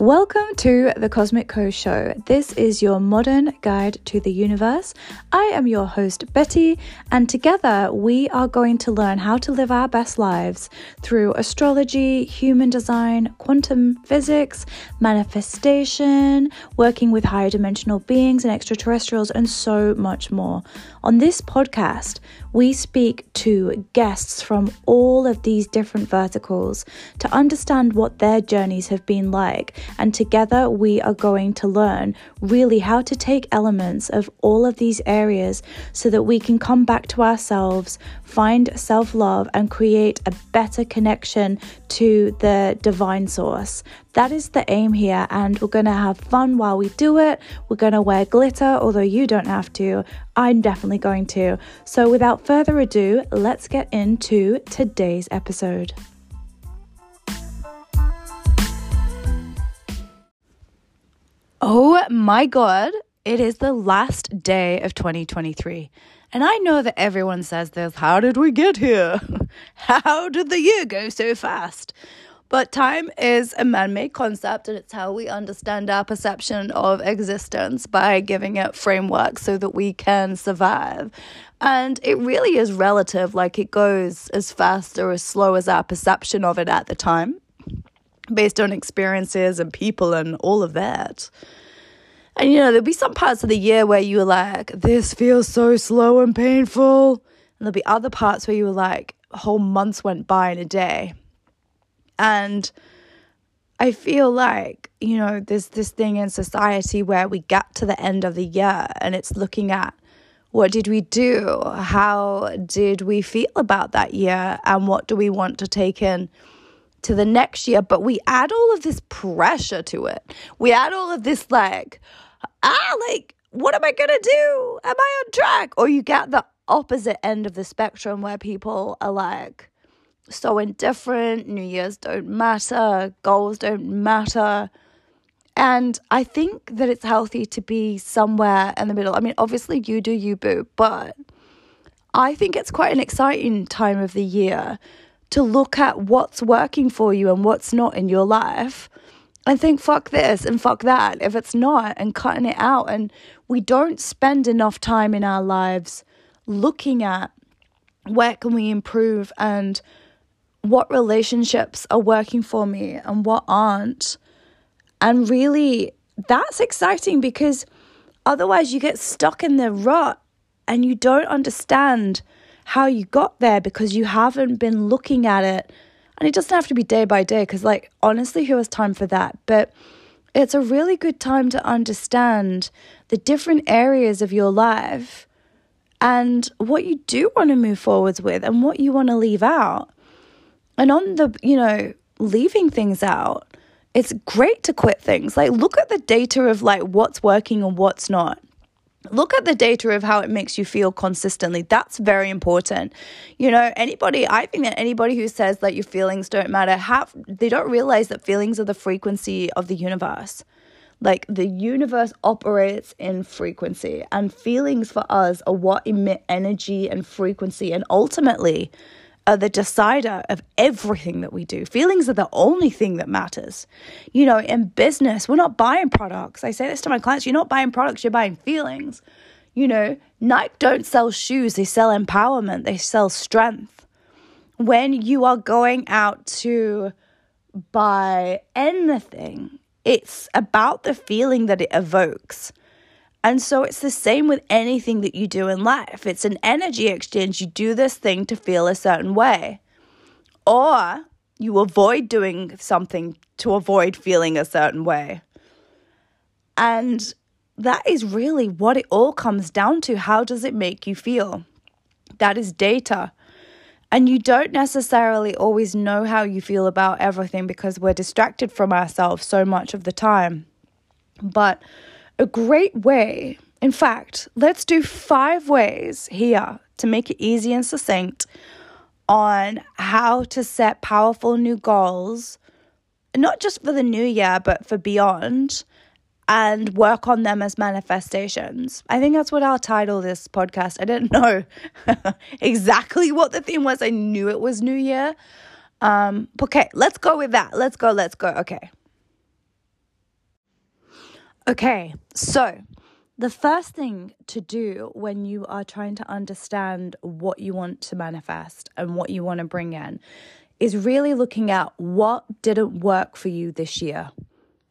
Welcome to the Cosmic Co Show. This is your modern guide to the universe. I am your host, Betty, and together we are going to learn how to live our best lives through astrology, human design, quantum physics, manifestation, working with higher dimensional beings and extraterrestrials, and so much more. On this podcast, we speak to guests from all of these different verticals to understand what their journeys have been like and together we are going to learn really how to take elements of all of these areas so that we can come back to ourselves, find self love, and create a better connection to the divine source. That is the aim here, and we're going to have fun while we do it. We're going to wear glitter, although you don't have to. I'm definitely going to. So, without further ado, let's get into today's episode. Oh my God, it is the last day of 2023. And I know that everyone says this how did we get here? How did the year go so fast? But time is a man made concept, and it's how we understand our perception of existence by giving it framework so that we can survive. And it really is relative, like it goes as fast or as slow as our perception of it at the time based on experiences and people and all of that. And you know, there'll be some parts of the year where you were like, this feels so slow and painful. And there'll be other parts where you were like, whole months went by in a day. And I feel like, you know, there's this thing in society where we get to the end of the year and it's looking at what did we do? How did we feel about that year? And what do we want to take in to the next year, but we add all of this pressure to it. We add all of this, like, ah, like, what am I to do? Am I on track? Or you get the opposite end of the spectrum where people are like, so indifferent, New Year's don't matter, goals don't matter. And I think that it's healthy to be somewhere in the middle. I mean, obviously, you do you, boo, but I think it's quite an exciting time of the year to look at what's working for you and what's not in your life and think, fuck this and fuck that if it's not, and cutting it out. And we don't spend enough time in our lives looking at where can we improve and what relationships are working for me and what aren't. And really, that's exciting because otherwise you get stuck in the rut and you don't understand how you got there because you haven't been looking at it. And it doesn't have to be day by day because, like, honestly, who has time for that? But it's a really good time to understand the different areas of your life and what you do want to move forwards with and what you want to leave out. And on the, you know, leaving things out, it's great to quit things. Like, look at the data of like what's working and what's not. Look at the data of how it makes you feel consistently. That's very important. You know anybody i think that anybody who says that your feelings don't matter have they don't realize that feelings are the frequency of the universe. Like the universe operates in frequency and feelings for us are what emit energy and frequency. And ultimately are the decider of everything that we do. Feelings are the only thing that matters. You know, in business, we're not buying products. I say this to my clients you're not buying products, you're buying feelings. You know, Nike don't sell shoes, they sell empowerment, they sell strength. When you are going out to buy anything, it's about the feeling that it evokes. And so it's the same with anything that you do in life. It's an energy exchange. You do this thing to feel a certain way, or you avoid doing something to avoid feeling a certain way. And that is really what it all comes down to. How does it make you feel? That is data. And you don't necessarily always know how you feel about everything because we're distracted from ourselves so much of the time. But a great way. In fact, let's do five ways here to make it easy and succinct on how to set powerful new goals, not just for the new year, but for beyond, and work on them as manifestations. I think that's what I'll title this podcast. I didn't know exactly what the theme was, I knew it was New Year. Um, okay, let's go with that. Let's go, let's go. Okay. Okay, so the first thing to do when you are trying to understand what you want to manifest and what you want to bring in is really looking at what didn't work for you this year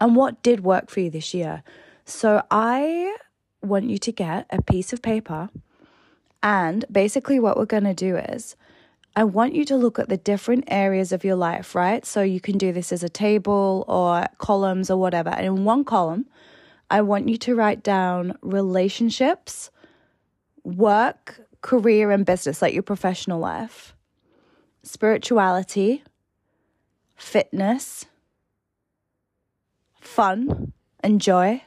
and what did work for you this year. So I want you to get a piece of paper, and basically, what we're going to do is I want you to look at the different areas of your life, right? So you can do this as a table or columns or whatever. And in one column, I want you to write down relationships, work, career, and business, like your professional life, spirituality, fitness, fun, and joy.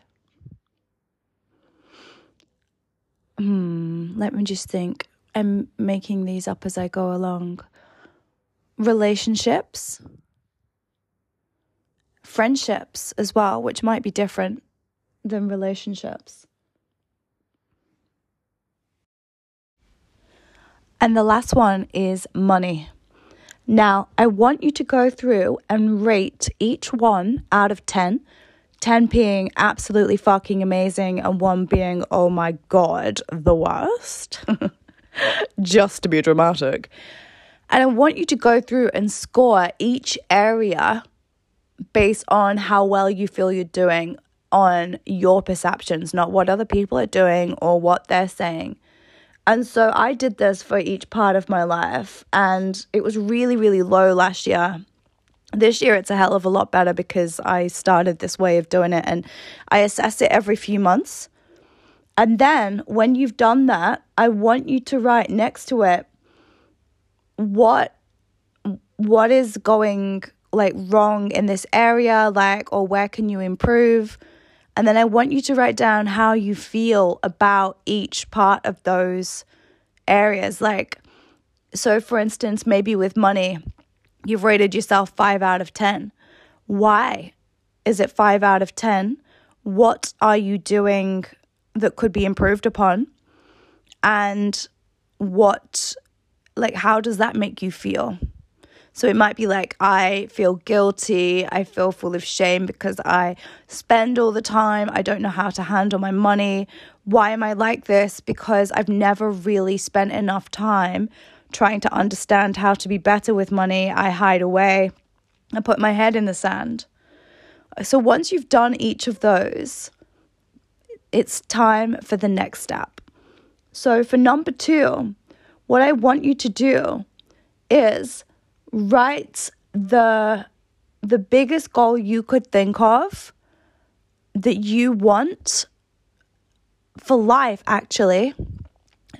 Hmm, let me just think. I'm making these up as I go along. Relationships, friendships as well, which might be different than relationships. And the last one is money. Now, I want you to go through and rate each one out of 10. 10 being absolutely fucking amazing, and one being, oh my god, the worst. Just to be dramatic. And I want you to go through and score each area based on how well you feel you're doing on your perceptions, not what other people are doing or what they're saying. And so I did this for each part of my life, and it was really, really low last year. This year, it's a hell of a lot better because I started this way of doing it and I assess it every few months. And then when you've done that, I want you to write next to it what what is going like wrong in this area like or where can you improve and then I want you to write down how you feel about each part of those areas. Like, so for instance, maybe with money, you've rated yourself five out of 10. Why is it five out of 10? What are you doing that could be improved upon? And what, like, how does that make you feel? So it might be like, I feel guilty. I feel full of shame because I spend all the time. I don't know how to handle my money. Why am I like this? Because I've never really spent enough time trying to understand how to be better with money. I hide away. I put my head in the sand. So once you've done each of those, it's time for the next step. So for number two, what I want you to do is write the the biggest goal you could think of that you want for life actually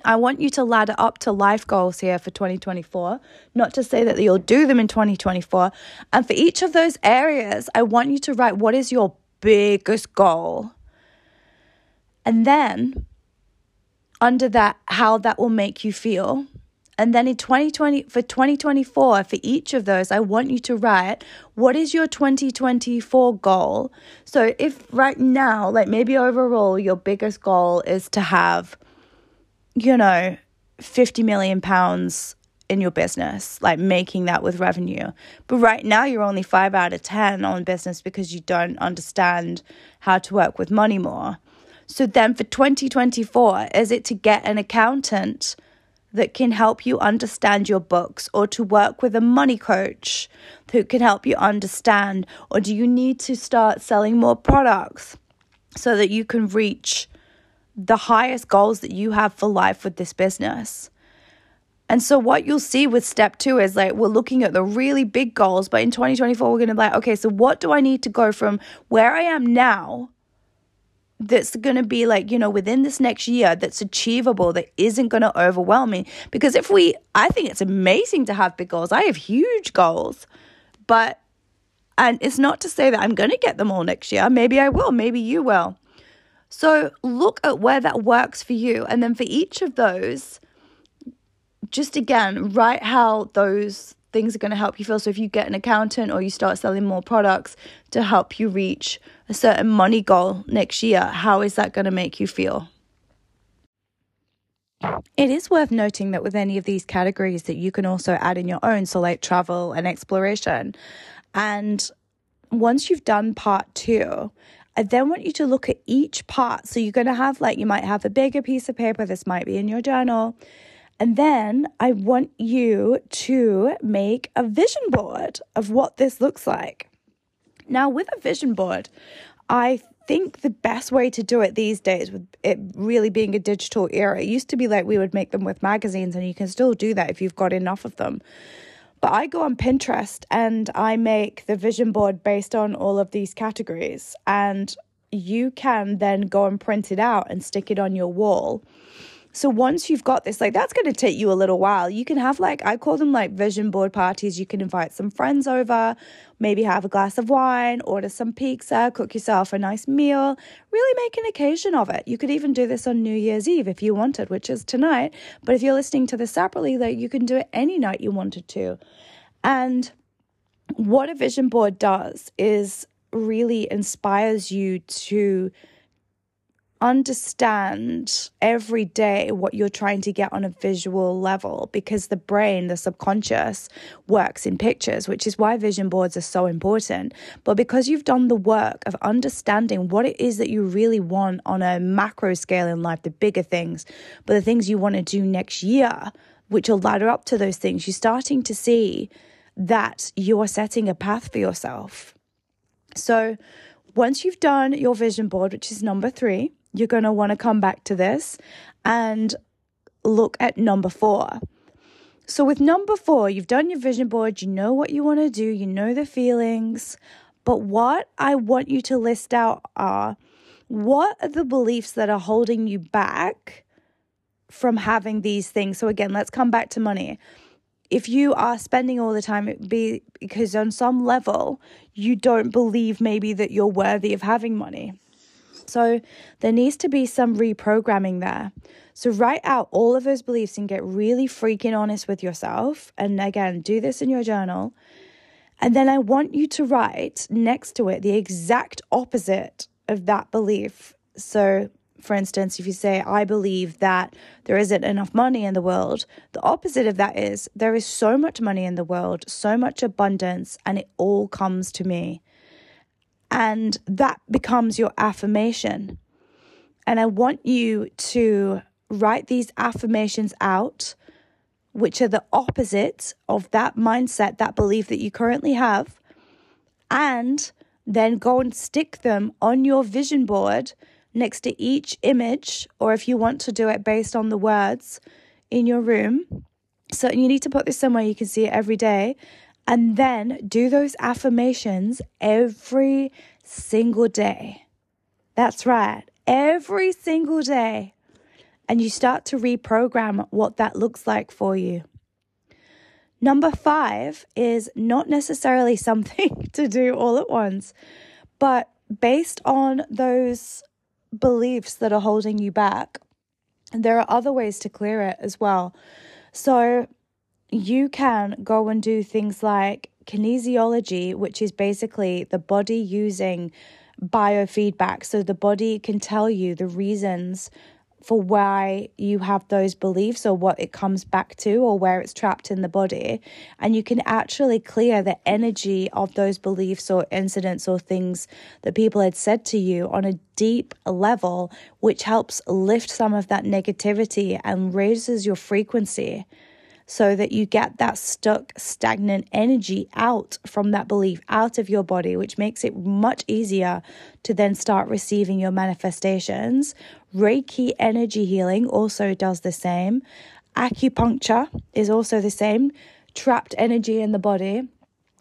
I want you to ladder up to life goals here for 2024. Not to say that you'll do them in 2024. And for each of those areas, I want you to write what is your biggest goal. And then under that, how that will make you feel. And then in 2020 for 2024 for each of those I want you to write what is your 2024 goal? So if right now like maybe overall your biggest goal is to have you know 50 million pounds in your business, like making that with revenue. But right now, you're only five out of 10 on business because you don't understand how to work with money more. So then for 2024, is it to get an accountant that can help you understand your books or to work with a money coach who can help you understand? Or do you need to start selling more products so that you can reach the highest goals that you have for life with this business? And so, what you'll see with step two is like we're looking at the really big goals, but in 2024, we're going to be like, okay, so what do I need to go from where I am now that's going to be like, you know, within this next year that's achievable, that isn't going to overwhelm me. Because if we, I think it's amazing to have big goals. I have huge goals, but, and it's not to say that I'm going to get them all next year. Maybe I will, maybe you will. So look at where that works for you. And then for each of those, just again, write how those things are going to help you feel. So if you get an accountant or you start selling more products to help you reach a certain money goal next year, how is that going to make you feel? It is worth noting that with any of these categories that you can also add in your own, so like travel and exploration. And once you've done part two, I then want you to look at each part. So you're going to have, like, you might have a bigger piece of paper. This might be in your journal. And then I want you to make a vision board of what this looks like. Now, with a vision board, I think the best way to do it these days, with it really being a digital era, it used to be like we would make them with magazines, and you can still do that if you've got enough of them. But I go on Pinterest and I make the vision board based on all of these categories. And you can then go and print it out and stick it on your wall. So once you've got this, like that's going to take you a little while. You can have like, I call them like vision board parties. You can invite some friends over, maybe have a glass of wine, order some pizza, cook yourself a nice meal, really make an occasion of it. You could even do this on New Year's Eve if you wanted, which is tonight. But if you're listening to this separately, like you can do it any night you wanted to. And what a vision board does is really inspires you to understand every day what you're trying to get on a visual level because the brain, the subconscious, works in pictures, which is why vision boards are so important. But because you've done the work of understanding what it is that you really want on a macro scale in life, the bigger things, but the things you want to do next year, which will ladder up to those things, you're starting to see that you are setting a path for yourself. So, once you've done your vision board, which is number three, you're going to want to come back to this and look at number four. So, with number four, you've done your vision board, you know what you want to do, you know the feelings. But what I want you to list out are what are the beliefs that are holding you back from having these things? So, again, let's come back to money. If you are spending all the time, it be because on some level you don't believe maybe that you're worthy of having money so there needs to be some reprogramming there. So write out all of those beliefs and get really freaking honest with yourself. And again, do this in your journal. And then I want you to write next to it the exact opposite of that belief. So, for instance, if you say, I believe that there isn't enough money in the world, the opposite of that is there is so much money in the world, so much abundance, and it all comes to me. And that becomes your affirmation. And I want you to write these affirmations out, which are the opposite of that mindset, that belief that you currently have, and then go and stick them on your vision board next to each image, or if you want to do it based on the words in your room. So you need to put this somewhere you can see it every day. And then do those affirmations every single day. That's right, every single day. And you start to reprogram what that looks like for you. Number five is not necessarily something to do all at once, but based on those beliefs that are holding you back, there are other ways to clear it as well. So, you can go and do things like kinesiology, which is basically the body using biofeedback. So the body can tell you the reasons for why you have those beliefs or what it comes back to or where it's trapped in the body. And you can actually clear the energy of those beliefs or incidents or things that people had said to you on a deep level, which helps lift some of that negativity and raises your frequency so that you get that stuck, stagnant energy out from that belief, out of your body, which makes it much easier to then start receiving your manifestations. Reiki energy healing also does the same. Acupuncture is also the same. Trapped energy in the body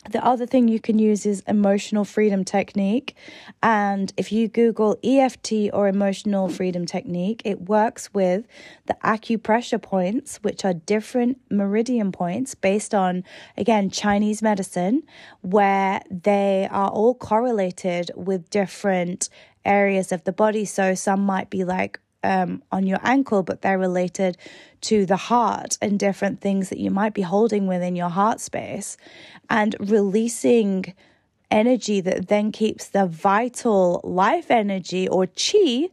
the other thing you can use is emotional freedom technique. And if you Google EFT or emotional freedom technique, it works with the acupressure points, which are different meridian points based on, again, Chinese medicine, where they are all correlated with different areas of the body. So some might be like um, on your ankle, but they're related to the heart and different things that you might be holding within your heart space. And releasing energy that then keeps the vital life energy or chi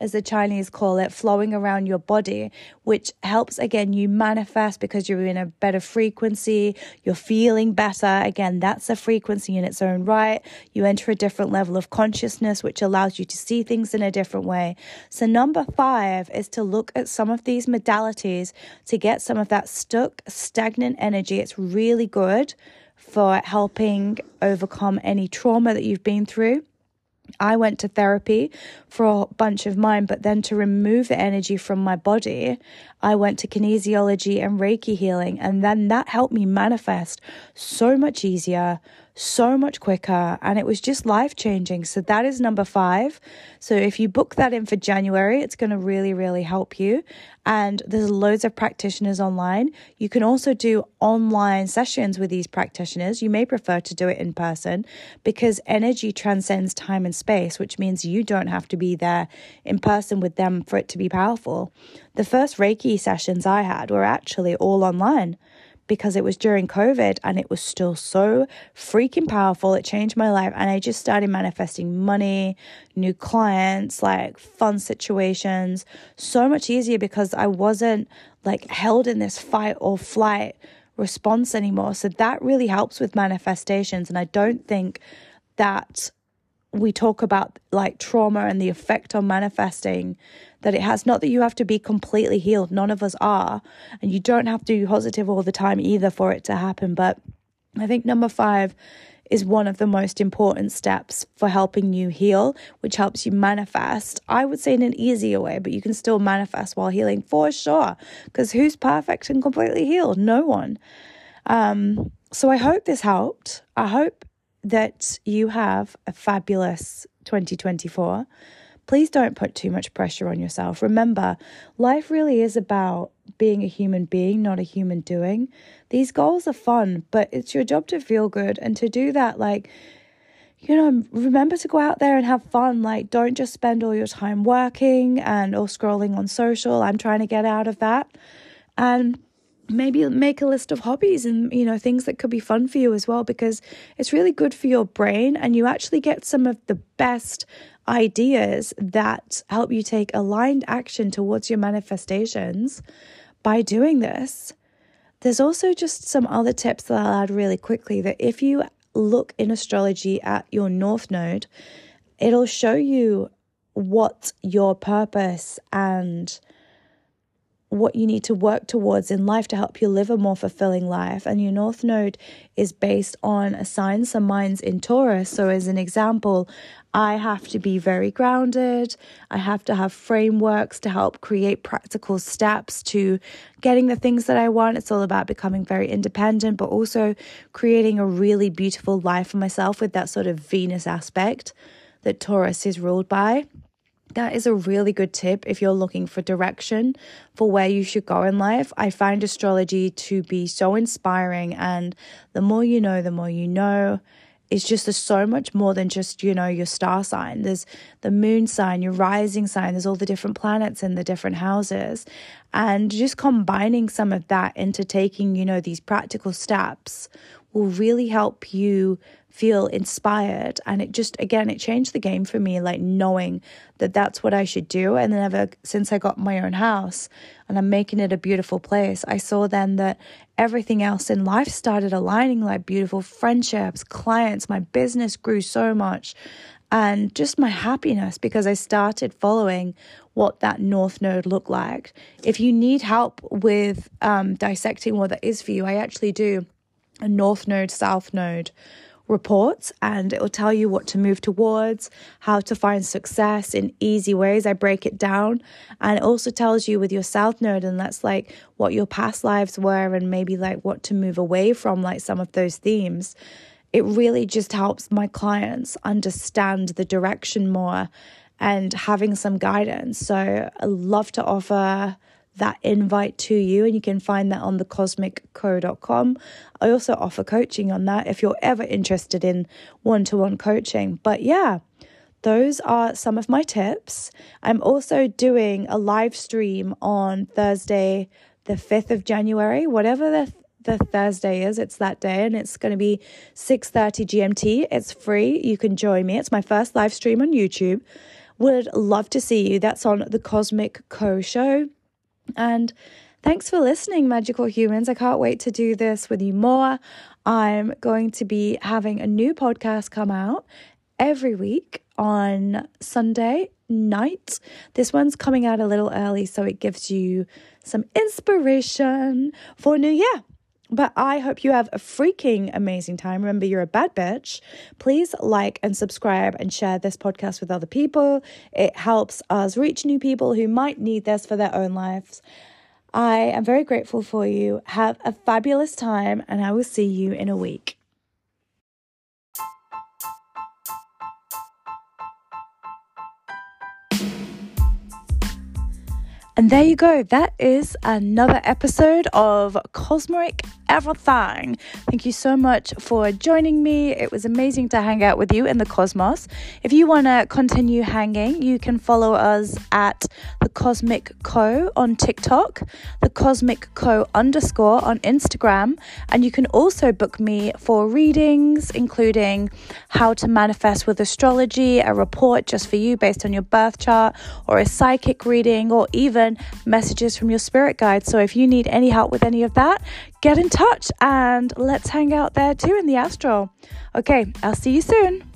as the Chinese call it, flowing around your body, which helps again you manifest because you're in a better frequency, you're feeling better. Again, that's a frequency in its own right. You enter a different level of consciousness, which allows you to see things in a different way. So, number five is to look at some of these modalities to get some of that stuck, stagnant energy. It's really good for helping overcome any trauma that you've been through. I went to therapy for a bunch of mine, but then to remove the energy from my body, I went to kinesiology and Reiki healing. And then that helped me manifest so much easier, so much quicker and it was just life changing. So that is number five. So if you book that in for January, it's going to really, really help you. And there's loads of practitioners online. You can also do online sessions with these practitioners. You may prefer to do it in person because energy transcends time and space, which means you don't have to be there in person with them for it to be powerful. The first Reiki sessions I had were actually all online because it was during COVID and it was still so freaking powerful. It changed my life. And I just started manifesting money, new clients, like fun situations so much easier because I wasn't like held in this fight or flight response anymore. So that really helps with manifestations. And I don't think that we talk about like trauma and the effect on manifesting that it has. Not that you have to be completely healed, none of us are, and you don't have to be positive all the time either for it to happen. But I think number five is one of the most important steps for helping you heal, which helps you manifest. I would say in an easier way, but you can still manifest while healing for sure. Because who's perfect and completely healed? No one. Um, so I hope this helped. I hope that you have a fabulous 2024. Please don't put too much pressure on yourself. Remember, life really is about being a human being, not a human doing. These goals are fun, but it's your job to feel good and to do that, like, you know, remember to go out there and have fun. Like, don't just spend all your time working and or scrolling on social. I'm trying to get out of that. And maybe make a list of hobbies and you know things that could be fun for you as well because it's really good for your brain and you actually get some of the best ideas that help you take aligned action towards your manifestations by doing this there's also just some other tips that I'll add really quickly that if you look in astrology at your north node it'll show you what your purpose and what you need to work towards in life to help you live a more fulfilling life. And your North Node is based on a sign, some minds in Taurus. So, as an example, I have to be very grounded. I have to have frameworks to help create practical steps to getting the things that I want. It's all about becoming very independent, but also creating a really beautiful life for myself with that sort of Venus aspect that Taurus is ruled by that is a really good tip if you're looking for direction for where you should go in life. I find astrology to be so inspiring, and the more you know, the more you know. It's just there's so much more than just, you know, your star sign. There's the moon sign, your rising sign, there's all the different planets in the different houses. And just combining some of that into taking, you know, these practical steps will really help you feel inspired and it just again it changed the game for me like knowing that that's what I should do and then ever since I got my own house and I'm making it a beautiful place I saw then that everything else in life started aligning like beautiful friendships clients my business grew so much and just my happiness because I started following what that north node looked like. If you need help with um, dissecting what that is for you, I actually do a north node, south node reports and it will tell you what to move towards, how to find success in easy ways. I break it down and it also tells you with your south node and that's like what your past lives were and maybe like what to move away from like some of those themes. It really just helps my clients understand the direction more and having some guidance. So I love to offer that invite to you, and you can find that on thecosmicco.com. I also offer coaching on that if you're ever interested in one to one coaching. But yeah, those are some of my tips. I'm also doing a live stream on Thursday, the 5th of January, whatever the the Thursday is. It's that day and it's going to be 6:30 GMT. It's free. You can join me. It's my first live stream on YouTube Would love to see you. That's on the Cosmic Co show. And thanks for listening, magical humans. I can't wait to do this with you more. I'm going to be having a new podcast come out every week on Sunday night. This one's coming out a little early, so it gives you some inspiration for New Year. But I hope you have a freaking amazing time. Remember, you're a bad bitch. Please like and subscribe and share this podcast with other people. It helps us reach new people who might need this for their own lives. I am very grateful for you. Have a fabulous time, and I will see you in a week. And there you go. That is another episode of Cosmic everything. Thank you so much for joining me. It was amazing to hang out with you in the cosmos. If you want to continue hanging, you can follow us at the Cosmic Co on TikTok, the Cosmic Co underscore on Instagram, and you can also book me for readings, including how to manifest with astrology, a report just for you based on your birth chart, or a psychic reading, or even messages from your spirit guide. So if you need any help with any of that, get in touch and let's hang out there too in the astral. Okay, I'll see you soon.